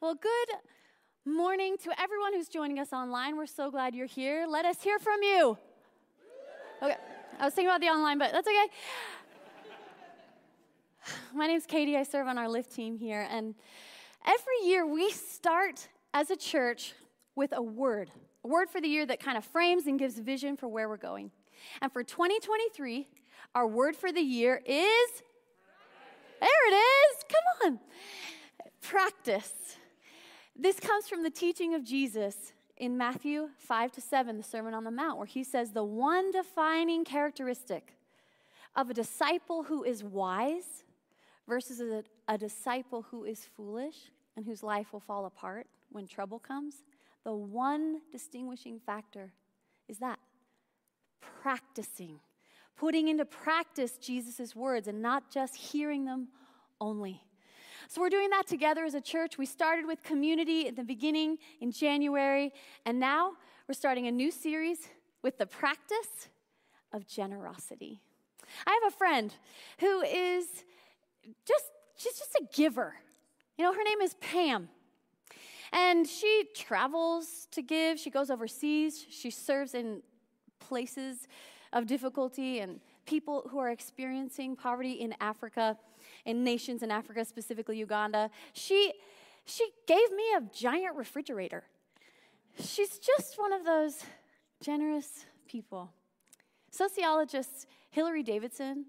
Well, good morning to everyone who's joining us online. We're so glad you're here. Let us hear from you. Okay, I was thinking about the online, but that's okay. My name's Katie. I serve on our Lift team here. And every year we start as a church with a word, a word for the year that kind of frames and gives vision for where we're going. And for 2023, our word for the year is there it is. Come on. Practice. This comes from the teaching of Jesus in Matthew 5 to 7, the Sermon on the Mount, where he says the one defining characteristic of a disciple who is wise versus a, a, disciple who is foolish and whose life will fall apart when trouble comes, the one distinguishing factor is that practicing, putting into practice Jesus' words and not just hearing them only. So we're doing that together as a church. We started with community at the beginning in January, and now we're starting a new series with the practice of generosity. I have a friend who is just she's just a giver. You know, her name is Pam. And she travels to give. She goes overseas. She serves in places of difficulty and people who are experiencing poverty in Africa in nations in Africa, specifically Uganda. She, she gave me a giant refrigerator. She's just one of those generous people. Sociologists Hilary Davidson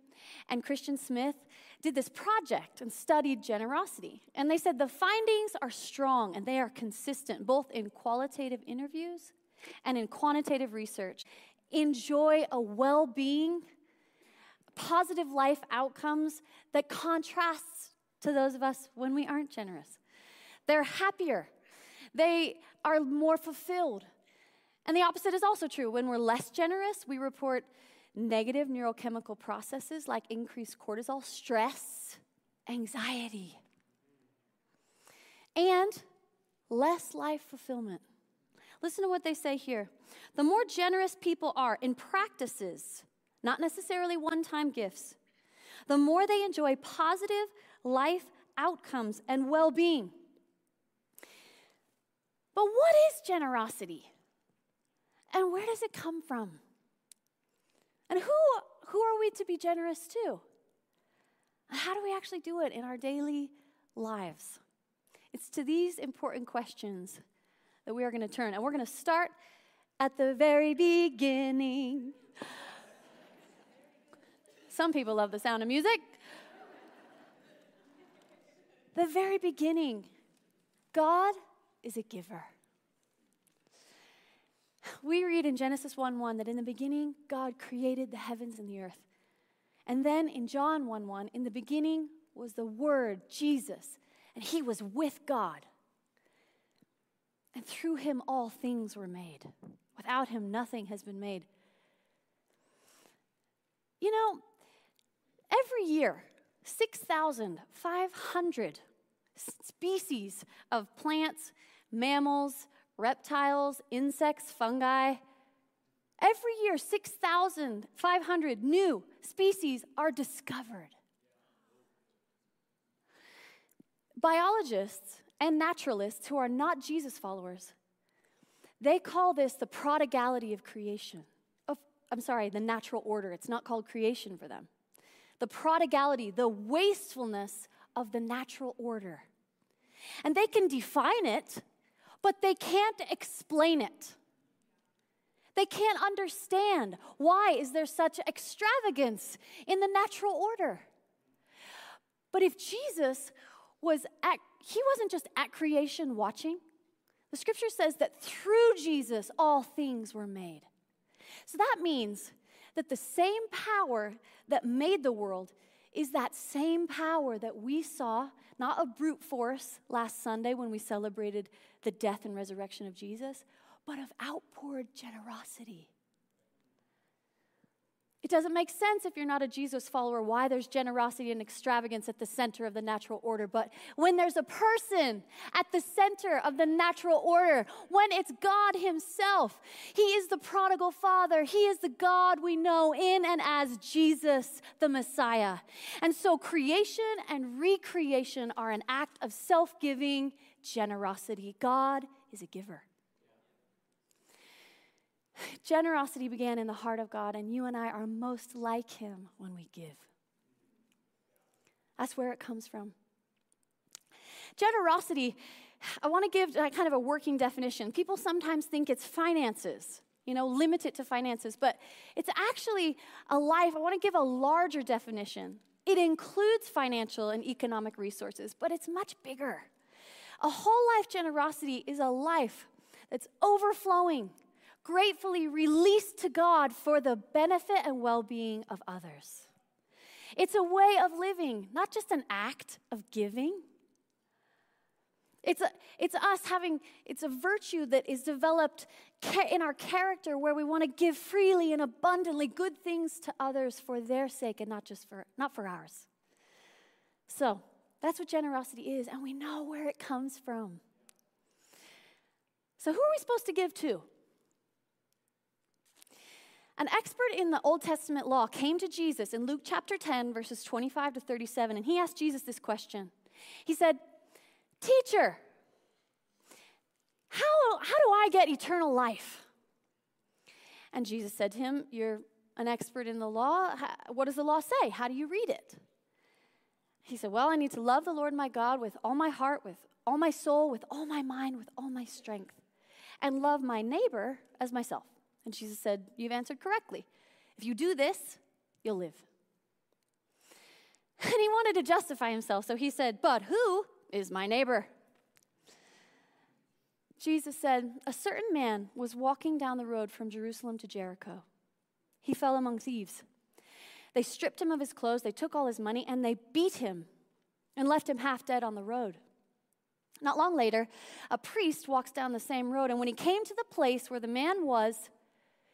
and Christian Smith did this project and studied generosity. And they said the findings are strong and they are consistent, both in qualitative interviews and in quantitative research. Enjoy a well being positive life outcomes that contrasts to those of us when we aren't generous. They're happier, they are more fulfilled. And the opposite is also true. When we're less generous, we report negative neurochemical processes like increased cortisol, stress, anxiety, and less life fulfillment. Listen to what they say here. The more generous people are in practices not necessarily one time gifts, the more they enjoy positive life outcomes and well being. But what is generosity? And where does it come from? And who, who are we to be generous to? How do we actually do it in our daily lives? It's to these important questions that we are going to turn. And we're going to start at the very beginning. Some people love the sound of music. The very beginning, God is a giver. We read in Genesis 1 1 that in the beginning, God created the heavens and the earth. And then in John 1 1, in the beginning was the Word, Jesus, and He was with God. And through Him, all things were made. Without Him, nothing has been made. You know, Every year, 6,500 species of plants, mammals, reptiles, insects, fungi. Every year, 6,500 new species are discovered. Biologists and naturalists who are not Jesus followers, they call this the prodigality of creation. Of, I'm sorry, the natural order. It's not called creation for them the prodigality, the wastefulness of the natural order. And they can define it, but they can't explain it. They can't understand why is there such extravagance in the natural order. But if Jesus was at he wasn't just at creation watching. The scripture says that through Jesus all things were made. So that means that the same power that made the world is that same power that we saw, not of brute force last Sunday when we celebrated the death and resurrection of Jesus, but of outpoured generosity. It doesn't make sense if you're not a Jesus follower why there's generosity and extravagance at the center of the natural order. But when there's a person at the center of the natural order, when it's God Himself, He is the prodigal Father, He is the God we know in and as Jesus the Messiah. And so creation and recreation are an act of self giving generosity. God is a giver. Generosity began in the heart of God, and you and I are most like Him when we give. That's where it comes from. Generosity, I want to give uh, kind of a working definition. People sometimes think it's finances, you know, limit it to finances, but it's actually a life. I want to give a larger definition. It includes financial and economic resources, but it's much bigger. A whole life generosity is a life that's overflowing, gratefully released to God for the benefit and well being of others. It's a way of living, not just an act of giving. It's, a, it's us having, it's a virtue that is developed in our character where we want to give freely and abundantly good things to others for their sake and not just for, not for ours. So that's what generosity is, and we know where it comes from. So who are we supposed to give to? An expert in the Old Testament law came to Jesus in Luke chapter 10, verses 25 to 37, and he asked Jesus this question. He said, Teacher, how, how do I get eternal life? And Jesus said to him, You're an expert in the law. What does the law say? How do you read it? He said, Well, I need to love the Lord my God with all my heart, with all my soul, with all my mind, with all my strength, and love my neighbor as myself. And Jesus said, You've answered correctly. If you do this, you'll live. And he wanted to justify himself, so he said, But who is my neighbor? Jesus said, A certain man was walking down the road from Jerusalem to Jericho. He fell among thieves. They stripped him of his clothes, they took all his money, and they beat him and left him half dead on the road. Not long later, a priest walks down the same road, and when he came to the place where the man was,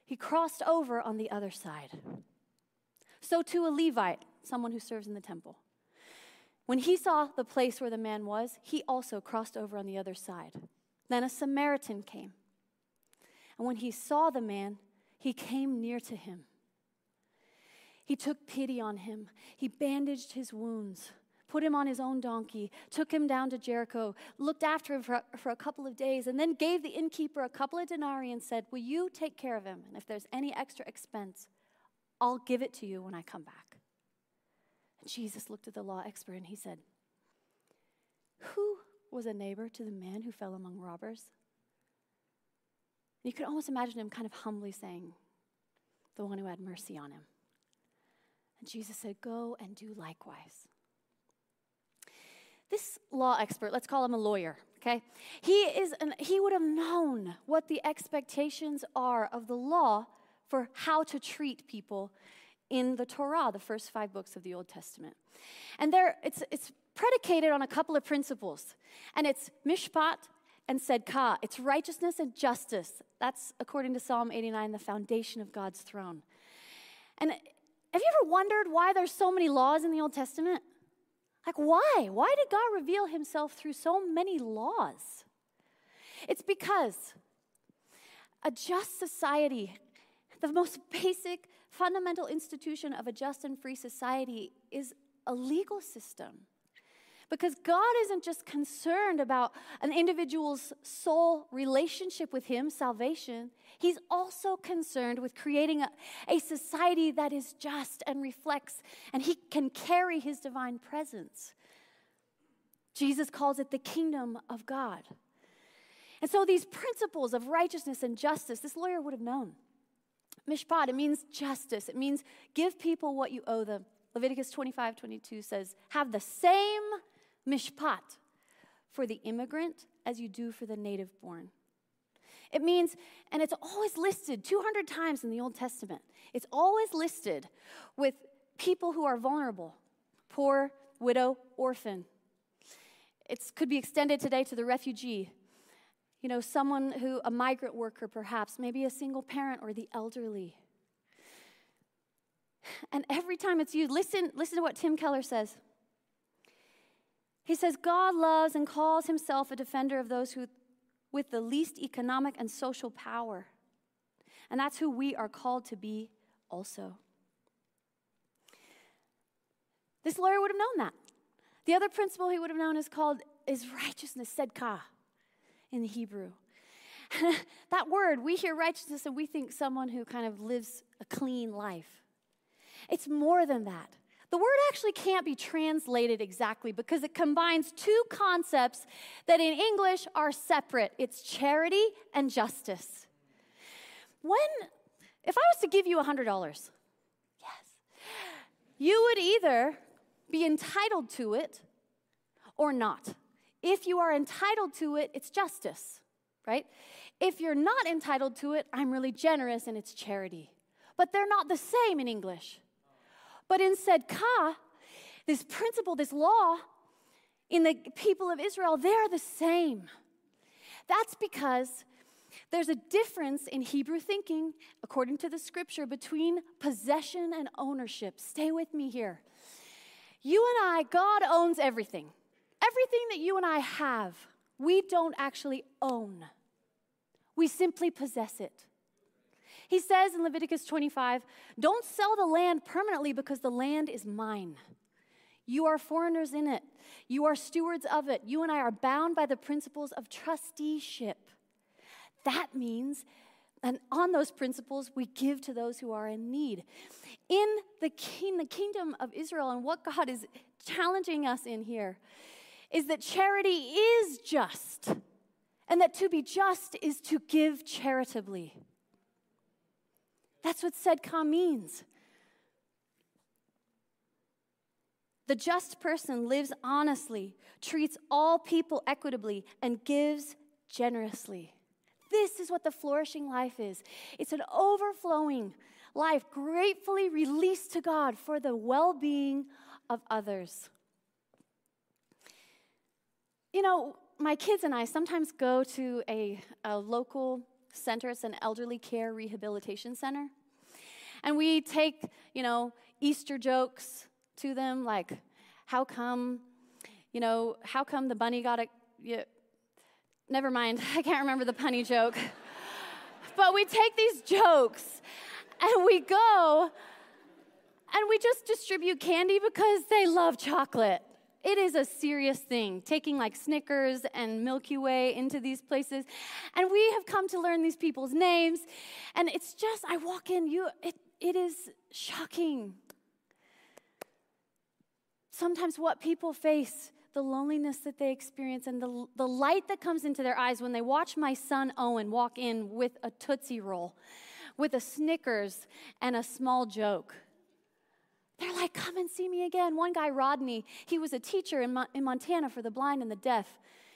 he crossed over on the other side. So too a Levite, someone who serves in the temple. When he saw the place where the man was, he also crossed over on the other side. Then a Samaritan came. And when he saw the man, he came near to him. He took pity on him. He bandaged his wounds, put him on his own donkey, took him down to Jericho, looked after him for, for a couple of days, and then gave the innkeeper a couple of denarii and said, Will you take care of him? And if there's any extra expense, I'll give it to you when I come back. And Jesus looked at the law expert and he said, Who was a neighbor to the man who fell among robbers? You could almost imagine him kind of humbly saying, The one who had mercy on him. And Jesus said, Go and do likewise. This law expert, let's call him a lawyer, okay? He, is an, he would have known what the expectations are of the law for how to treat people in the Torah, the first five books of the Old Testament. And there, it's, it's predicated on a couple of principles, and it's mishpat and tzedakah. It's righteousness and justice. That's, according to Psalm 89, the foundation of God's throne. And have you ever wondered why there's so many laws in the Old Testament? Like, why? Why did God reveal himself through so many laws? It's because a just society, the most basic, fundamental institution of a just and free society, is a legal system. Because God isn't just concerned about an individual's soul relationship with Him, salvation, He's also concerned with creating a, a, society that is just and reflects, and He can carry His divine presence. Jesus calls it the kingdom of God. And so, these principles of righteousness and justice, this lawyer would have known. Mishpat, it means justice, it means give people what you owe them. Leviticus 25 22 says, Have the same mishpat for the immigrant as you do for the native born. It means, and it's always listed 200 times in the Old Testament, it's always listed with people who are vulnerable poor, widow, orphan. It could be extended today to the refugee. You know, someone who, a migrant worker perhaps, maybe a single parent or the elderly. And every time it's used, listen, listen to what Tim Keller says. He says, God loves and calls himself a defender of those who, with the least economic and social power. And that's who we are called to be also. This lawyer would have known that. The other principle he would have known is called is righteousness, tzedkah, in the Hebrew. that word, we hear righteousness and we think someone who kind of lives a clean life. It's more than that. The word actually can't be translated exactly because it combines two concepts that in English are separate it's charity and justice. When, if I was to give you $100, yes, you would either be entitled to it or not. If you are entitled to it, it's justice, right? If you're not entitled to it, I'm really generous and it's charity. But they're not the same in English. But in tzedkah, this principle, this law, in the people of Israel, they're the same. That's because there's a difference in Hebrew thinking, according to the scripture, between possession and ownership. Stay with me here. You and I, God owns everything. Everything that you and I have, we don't actually own, we simply possess it. He says in Leviticus 25, Don't sell the land permanently because the land is mine. You are foreigners in it, you are stewards of it. You and I are bound by the principles of trusteeship. That means, and on those principles, we give to those who are in need. In the, king, the kingdom of Israel, and what God is challenging us in here, is that charity is just, and that to be just is to give charitably. That's what tzedkah means. The just person lives honestly, treats all people equitably, and gives generously. This is what the flourishing life is it's an overflowing life, gratefully released to God for the well being of others. You know, my kids and I sometimes go to a, a local center. It's an elderly care rehabilitation center. And we take, you know, Easter jokes to them, like, how come, you know, how come the bunny got a, you, never mind, I can't remember the punny joke. but we take these jokes and we go and we just distribute candy because they love chocolate. It is a serious thing, taking like Snickers and Milky Way into these places. And we have come to learn these people's names. And it's just, I walk in, you, it, it is shocking. Sometimes what people face, the loneliness that they experience, and the, the light that comes into their eyes when they watch my son Owen walk in with a Tootsie Roll, with a Snickers, and a small joke. They're like, come and see me again. One guy, Rodney, he was a teacher in, Mo- in Montana for the blind and the deaf.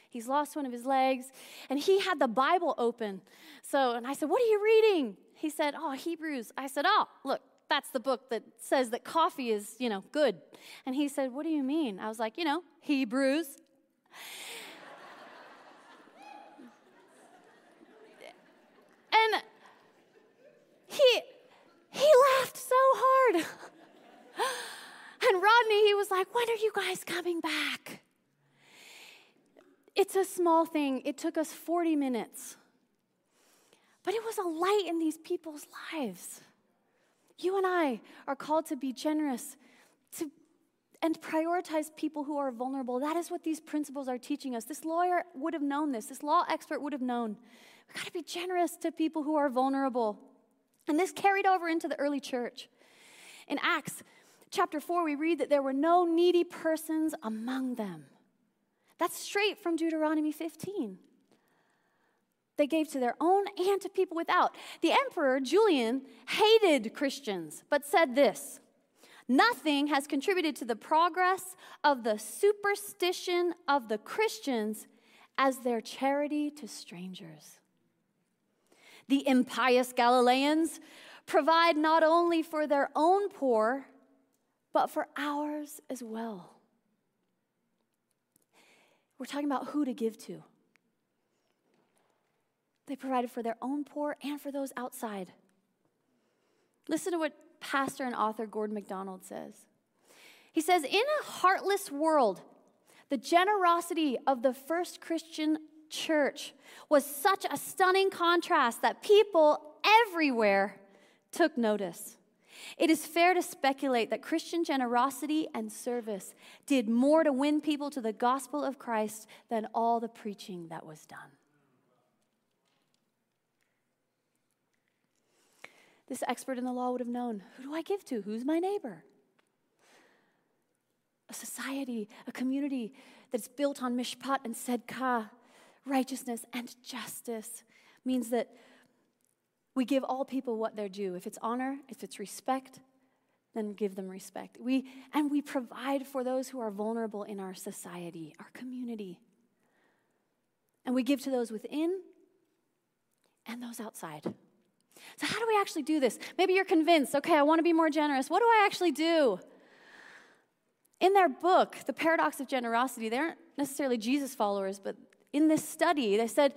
He's lost one of his legs, and he had the Bible open. So, and I said, What are you reading? He said, Oh, Hebrews. I said, Oh, look, that's the book that says that coffee is, you know, good. And he said, What do you mean? I was like, You know, Hebrews. and he he laughed so hard. and Rodney, he was like, When are you guys coming back? It's a small thing. It took us 40 minutes. But it was a light in these people's lives. You and I are called to be generous, to and prioritize people who are vulnerable. That is what these principles are teaching us. This lawyer would have known this. This law expert would have known. We've got to be generous to people who are vulnerable. And this carried over into the early church. In Acts chapter 4, we read that there were no needy persons among them. That's straight from Deuteronomy 15. They gave to their own and to people without. The emperor, Julian, hated Christians, but said this Nothing has contributed to the progress of the superstition of the Christians as their charity to strangers. The impious Galileans provide not only for their own poor, but for ours as well. We're talking about who to give to. They provided for their own poor and for those outside. Listen to what pastor and author Gordon MacDonald says. He says, In a heartless world, the generosity of the first Christian church was such a stunning contrast that people everywhere took notice. It is fair to speculate that Christian generosity and service did more to win people to the gospel of Christ than all the preaching that was done. This expert in the law would have known who do I give to? Who's my neighbor? A society, a community that's built on mishpat and tzedakah, righteousness and justice, means that we give all people what they're due. If it's honor, if it's respect, then give them respect. We, and we provide for those who are vulnerable in our society, our community. And we give to those within and those outside. So, how do we actually do this? Maybe you're convinced, okay, I want to be more generous. What do I actually do? In their book, The Paradox of Generosity, they aren't necessarily Jesus followers, but in this study, they said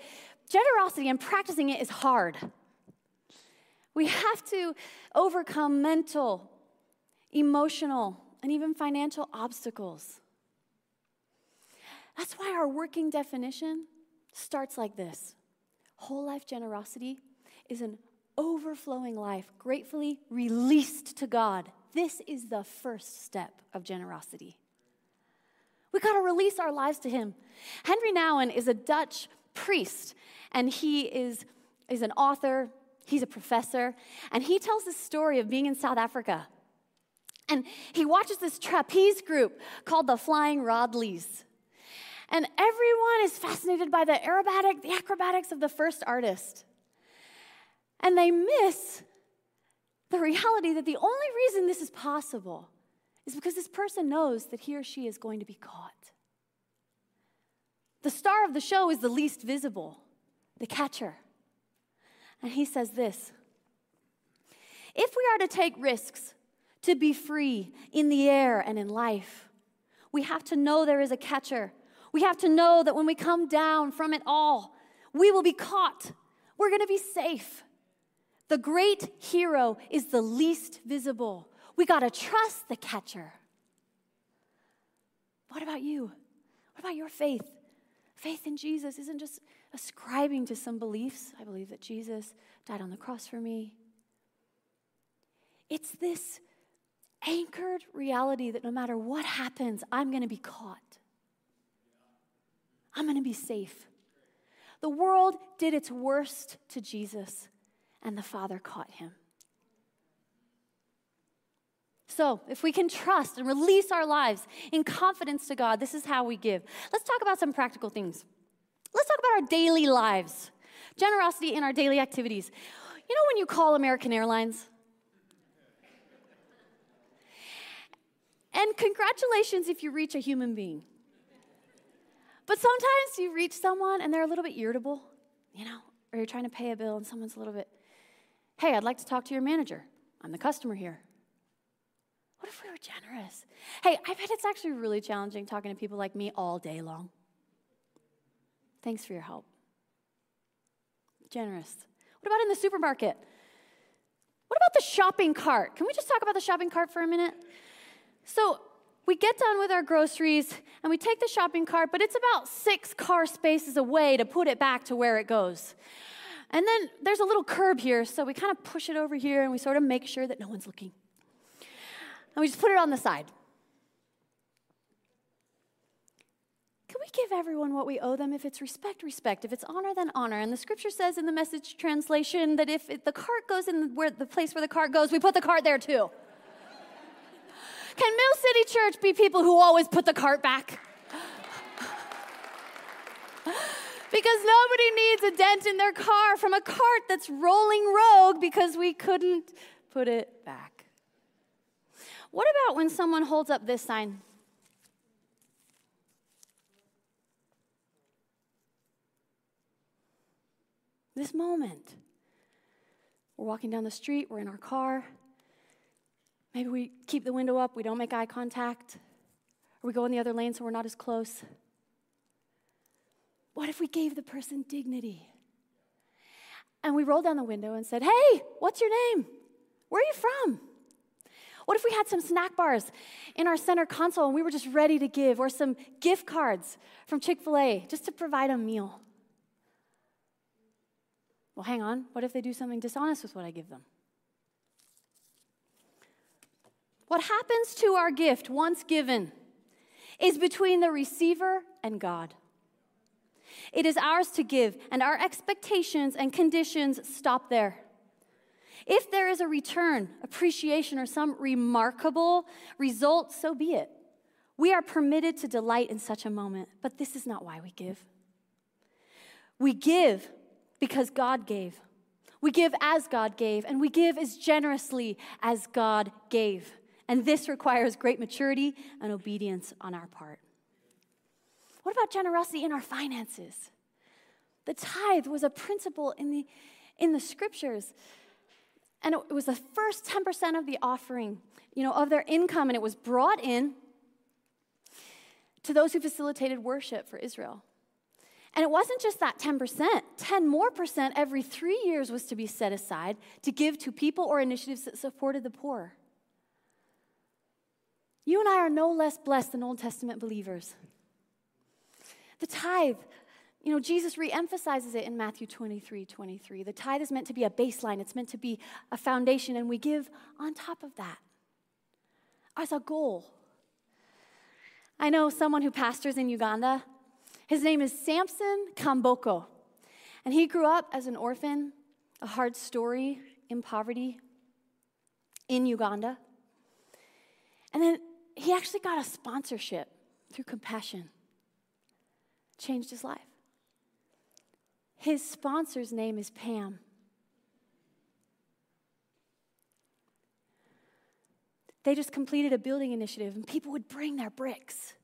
generosity and practicing it is hard. We have to overcome mental, emotional, and even financial obstacles. That's why our working definition starts like this Whole life generosity is an overflowing life, gratefully released to God. This is the first step of generosity. We got to release our lives to Him. Henri Nouwen is a Dutch priest, and he is, is an author, He's a professor, and he tells the story of being in South Africa. And he watches this trapeze group called the Flying Rodleighs. And everyone is fascinated by the aerobatic, the acrobatics of the first artist. And they miss the reality that the only reason this is possible is because this person knows that he or she is going to be caught. The star of the show is the least visible, the catcher. And he says this If we are to take risks to be free in the air and in life, we have to know there is a catcher. We have to know that when we come down from it all, we will be caught. We're going to be safe. The great hero is the least visible. We got to trust the catcher. What about you? What about your faith? Faith in Jesus isn't just ascribing to some beliefs. I believe that Jesus died on the cross for me. It's this anchored reality that no matter what happens, I'm going to be caught. I'm going to be safe. The world did its worst to Jesus, and the Father caught him. So, if we can trust and release our lives in confidence to God, this is how we give. Let's talk about some practical things. About our daily lives, generosity in our daily activities. You know when you call American Airlines? And congratulations if you reach a human being. But sometimes you reach someone and they're a little bit irritable, you know, or you're trying to pay a bill and someone's a little bit, hey, I'd like to talk to your manager. I'm the customer here. What if we were generous? Hey, I bet it's actually really challenging talking to people like me all day long. Thanks for your help. Generous. What about in the supermarket? What about the shopping cart? Can we just talk about the shopping cart for a minute? So, we get done with our groceries and we take the shopping cart, but it's about six car spaces away to put it back to where it goes. And then there's a little curb here, so we kind of push it over here and we sort of make sure that no one's looking. And we just put it on the side. We give everyone what we owe them? If it's respect, respect. If it's honor, then honor. And the scripture says in the message translation that if it, the cart goes in where the place where the cart goes, we put the cart there too. Can Mill City Church be people who always put the cart back? because nobody needs a dent in their car from a cart that's rolling rogue because we couldn't put it back. What about when someone holds up this sign? This moment. We're walking down the street, we're in our car. Maybe we keep the window up, we don't make eye contact, or we go in the other lane so we're not as close. What if we gave the person dignity? And we rolled down the window and said, Hey, what's your name? Where are you from? What if we had some snack bars in our center console and we were just ready to give, or some gift cards from Chick fil A just to provide a meal? Well, hang on. What if they do something dishonest with what I give them? What happens to our gift once given is between the receiver and God. It is ours to give, and our expectations and conditions stop there. If there is a return, appreciation, or some remarkable result, so be it. We are permitted to delight in such a moment, but this is not why we give. We give because God gave. We give as God gave, and we give as generously as God gave. And this requires great maturity and obedience on our part. What about generosity in our finances? The tithe was a principle in the, in the scriptures. And it was the first 10% of the offering, you know, of their income, and it was brought in to those who facilitated worship for Israel. And it wasn't just that 10%, 10 more percent every three years was to be set aside to give to people or initiatives that supported the poor. You and I are no less blessed than Old Testament believers. The tithe, you know, Jesus reemphasizes it in Matthew 23 23. The tithe is meant to be a baseline, it's meant to be a foundation, and we give on top of that as a goal. I know someone who pastors in Uganda. His name is Samson Kamboko. And he grew up as an orphan, a hard story in poverty in Uganda. And then he actually got a sponsorship through compassion, changed his life. His sponsor's name is Pam. They just completed a building initiative, and people would bring their bricks.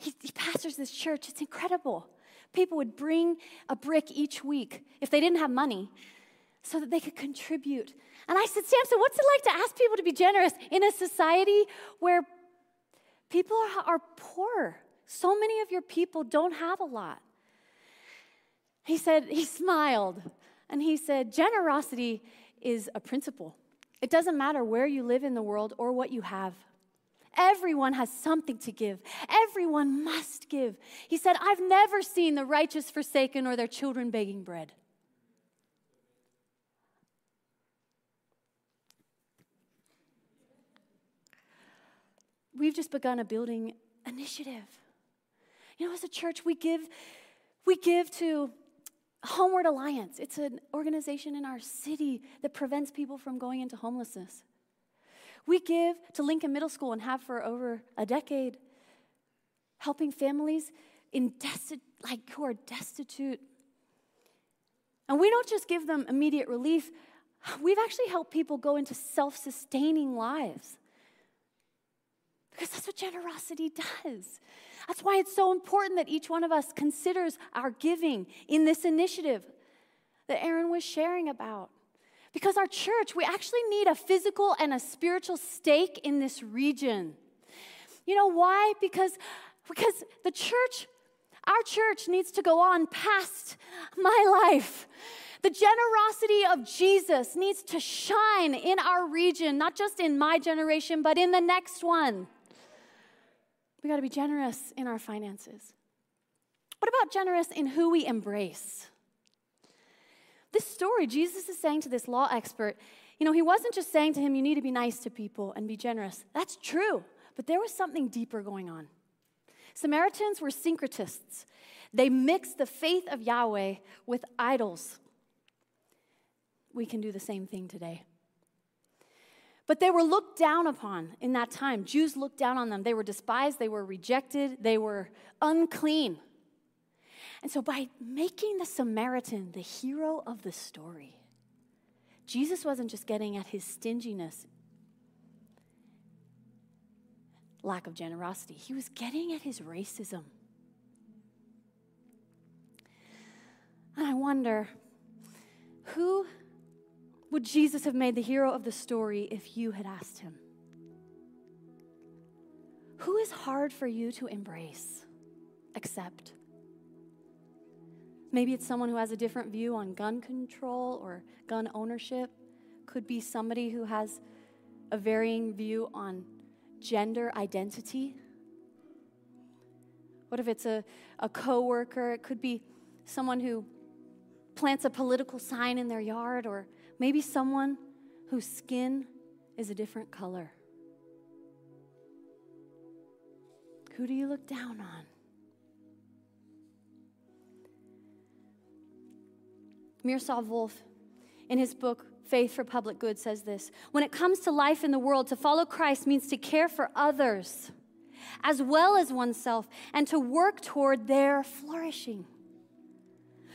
He, he pastors this church, it's incredible. People would bring a brick each week if they didn't have money so that they could contribute. And I said, Samson, what's it like to ask people to be generous in a society where people are, are poor? So many of your people don't have a lot. He said, he smiled and he said, generosity is a principle. It doesn't matter where you live in the world or what you have. Everyone has something to give. Everyone must give. He said, I've never seen the righteous forsaken or their children begging bread. We've just begun a building initiative. You know, as a church, we give, we give to Homeward Alliance. It's an organization in our city that prevents people from going into homelessness. We give to Lincoln Middle School and have for over a decade, helping families in desti- like who are destitute. And we don't just give them immediate relief, we've actually helped people go into self sustaining lives. Because that's what generosity does. That's why it's so important that each one of us considers our giving in this initiative that Aaron was sharing about. Because our church, we actually need a physical and a spiritual stake in this region. You know why? Because, because the church, our church needs to go on past my life. The generosity of Jesus needs to shine in our region, not just in my generation, but in the next one. We got to be generous in our finances. What about generous in who we embrace? This story, Jesus is saying to this law expert, you know, he wasn't just saying to him, you need to be nice to people and be generous. That's true, but there was something deeper going on. Samaritans were syncretists, they mixed the faith of Yahweh with idols. We can do the same thing today. But they were looked down upon in that time. Jews looked down on them. They were despised, they were rejected, they were unclean. And so, by making the Samaritan the hero of the story, Jesus wasn't just getting at his stinginess, lack of generosity, he was getting at his racism. And I wonder who would Jesus have made the hero of the story if you had asked him? Who is hard for you to embrace, accept? Maybe it's someone who has a different view on gun control or gun ownership. Could be somebody who has a varying view on gender identity. What if it's a, a coworker? It could be someone who plants a political sign in their yard, or maybe someone whose skin is a different color. Who do you look down on? Miroslav Volf, in his book Faith for Public Good, says this When it comes to life in the world, to follow Christ means to care for others as well as oneself and to work toward their flourishing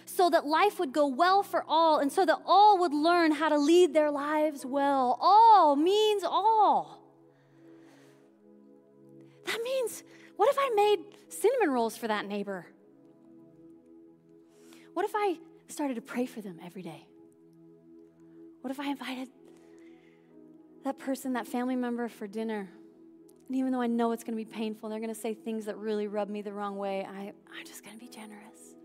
so that life would go well for all and so that all would learn how to lead their lives well. All means all. That means, what if I made cinnamon rolls for that neighbor? What if I started to pray for them every day? What if I invited that person, that family member for dinner? And even though I know it's going to be painful, they're going to say things that really rub me the wrong way, I, I'm just going to be generous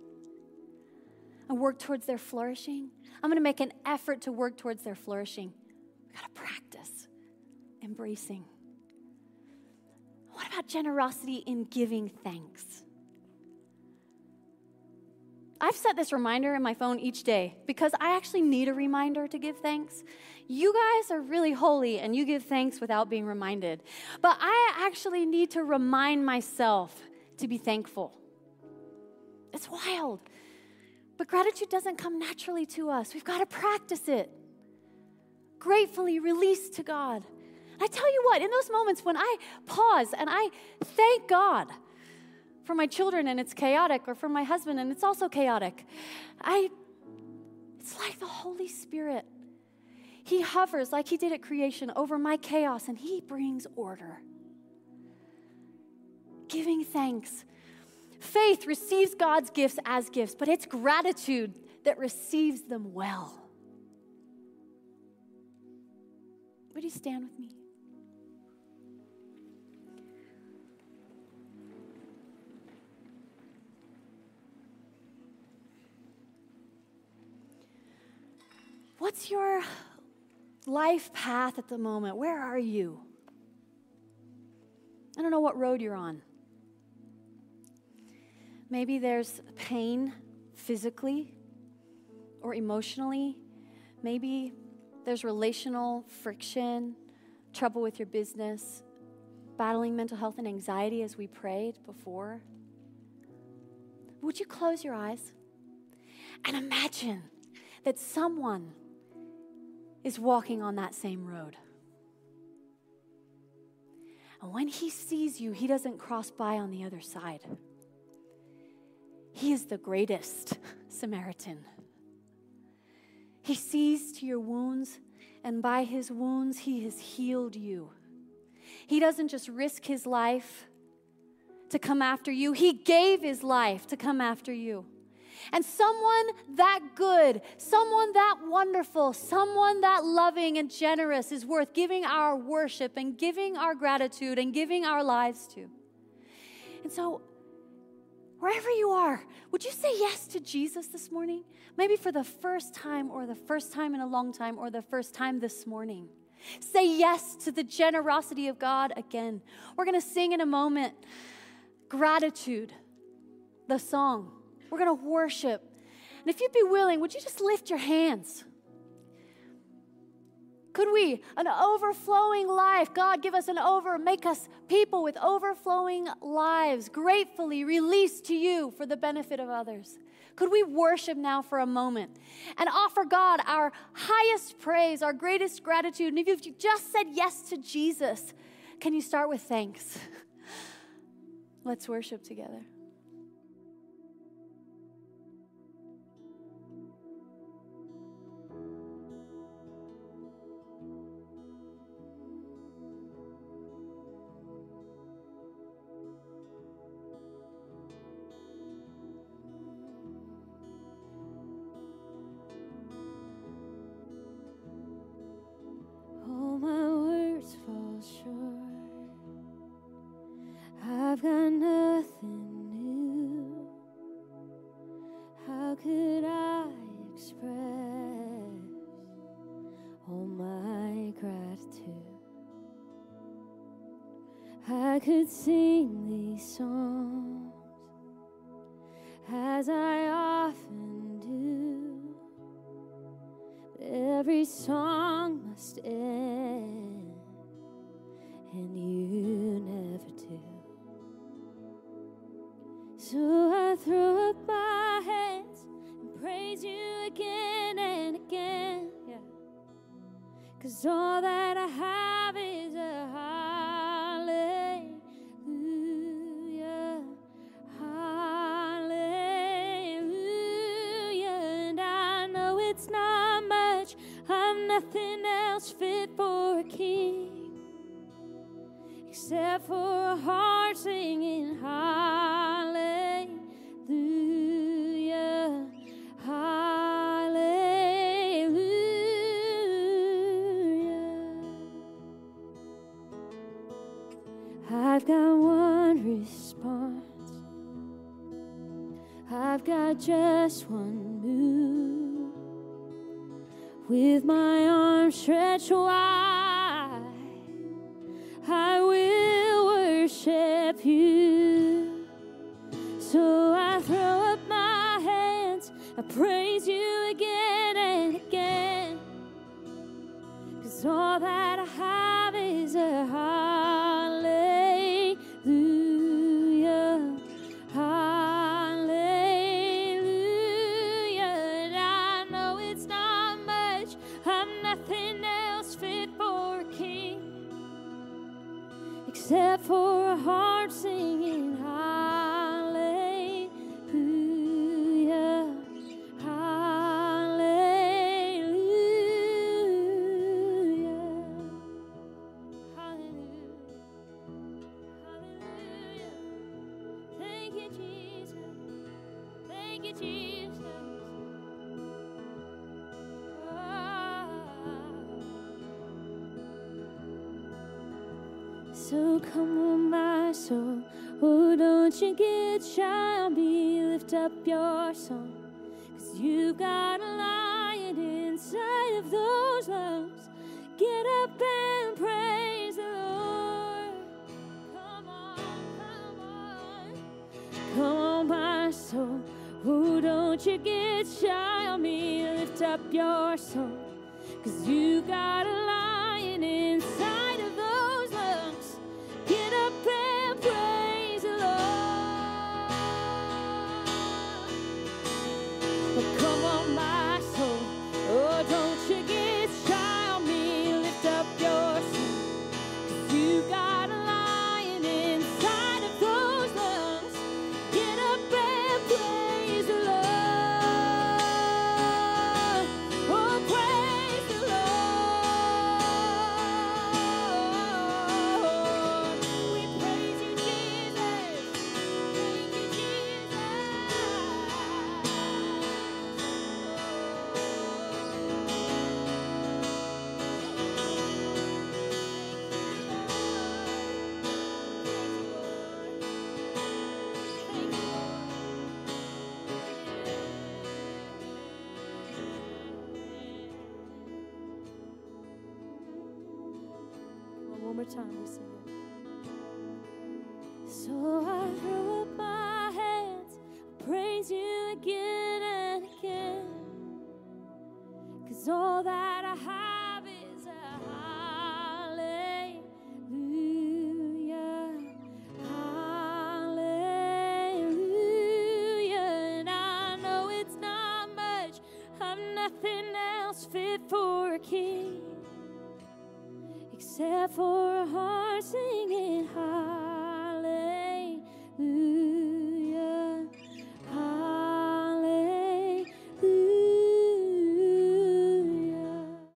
and work towards their flourishing. I'm going to make an effort to work towards their flourishing. We got to practice embracing. What about generosity in giving thanks? I've set this reminder in my phone each day because I actually need a reminder to give thanks. You guys are really holy and you give thanks without being reminded. But I actually need to remind myself to be thankful. It's wild. But gratitude doesn't come naturally to us. We've got to practice it. Gratefully release to God. I tell you what, in those moments when I pause and I thank God, for my children and it's chaotic, or for my husband and it's also chaotic. I, it's like the Holy Spirit. He hovers like he did at creation over my chaos and he brings order. Giving thanks. Faith receives God's gifts as gifts, but it's gratitude that receives them well. Would you stand with me? What's your life path at the moment? Where are you? I don't know what road you're on. Maybe there's pain physically or emotionally. Maybe there's relational friction, trouble with your business, battling mental health and anxiety as we prayed before. Would you close your eyes and imagine that someone is walking on that same road. And when he sees you, he doesn't cross by on the other side. He is the greatest Samaritan. He sees to your wounds, and by his wounds, he has healed you. He doesn't just risk his life to come after you, he gave his life to come after you. And someone that good, someone that wonderful, someone that loving and generous is worth giving our worship and giving our gratitude and giving our lives to. And so, wherever you are, would you say yes to Jesus this morning? Maybe for the first time, or the first time in a long time, or the first time this morning. Say yes to the generosity of God again. We're going to sing in a moment gratitude, the song. We're going to worship. And if you'd be willing, would you just lift your hands? Could we, an overflowing life, God give us an over, make us people with overflowing lives, gratefully released to you for the benefit of others? Could we worship now for a moment and offer God our highest praise, our greatest gratitude? And if you've just said yes to Jesus, can you start with thanks? Let's worship together. Sing these songs as I often do. Every song must end, and you never do. So I throw up my hands and praise you again and again. Yeah. Cause all that I have else fit for a king except for a heart singing hallelujah hallelujah. I've got one response. I've got just one with my arms stretched wide I will worship you. So I throw up my hands, I praise shy on me. Lift up your song. Cause you've got a lion inside of those lungs. Get up and praise the Lord. Come on, come on. Come on, my soul. Oh, don't you get shy on me. Lift up your song. Cause you got a lion inside One more time, we sing it. So I throw up my hands, praise you again and again. Cause all that I have for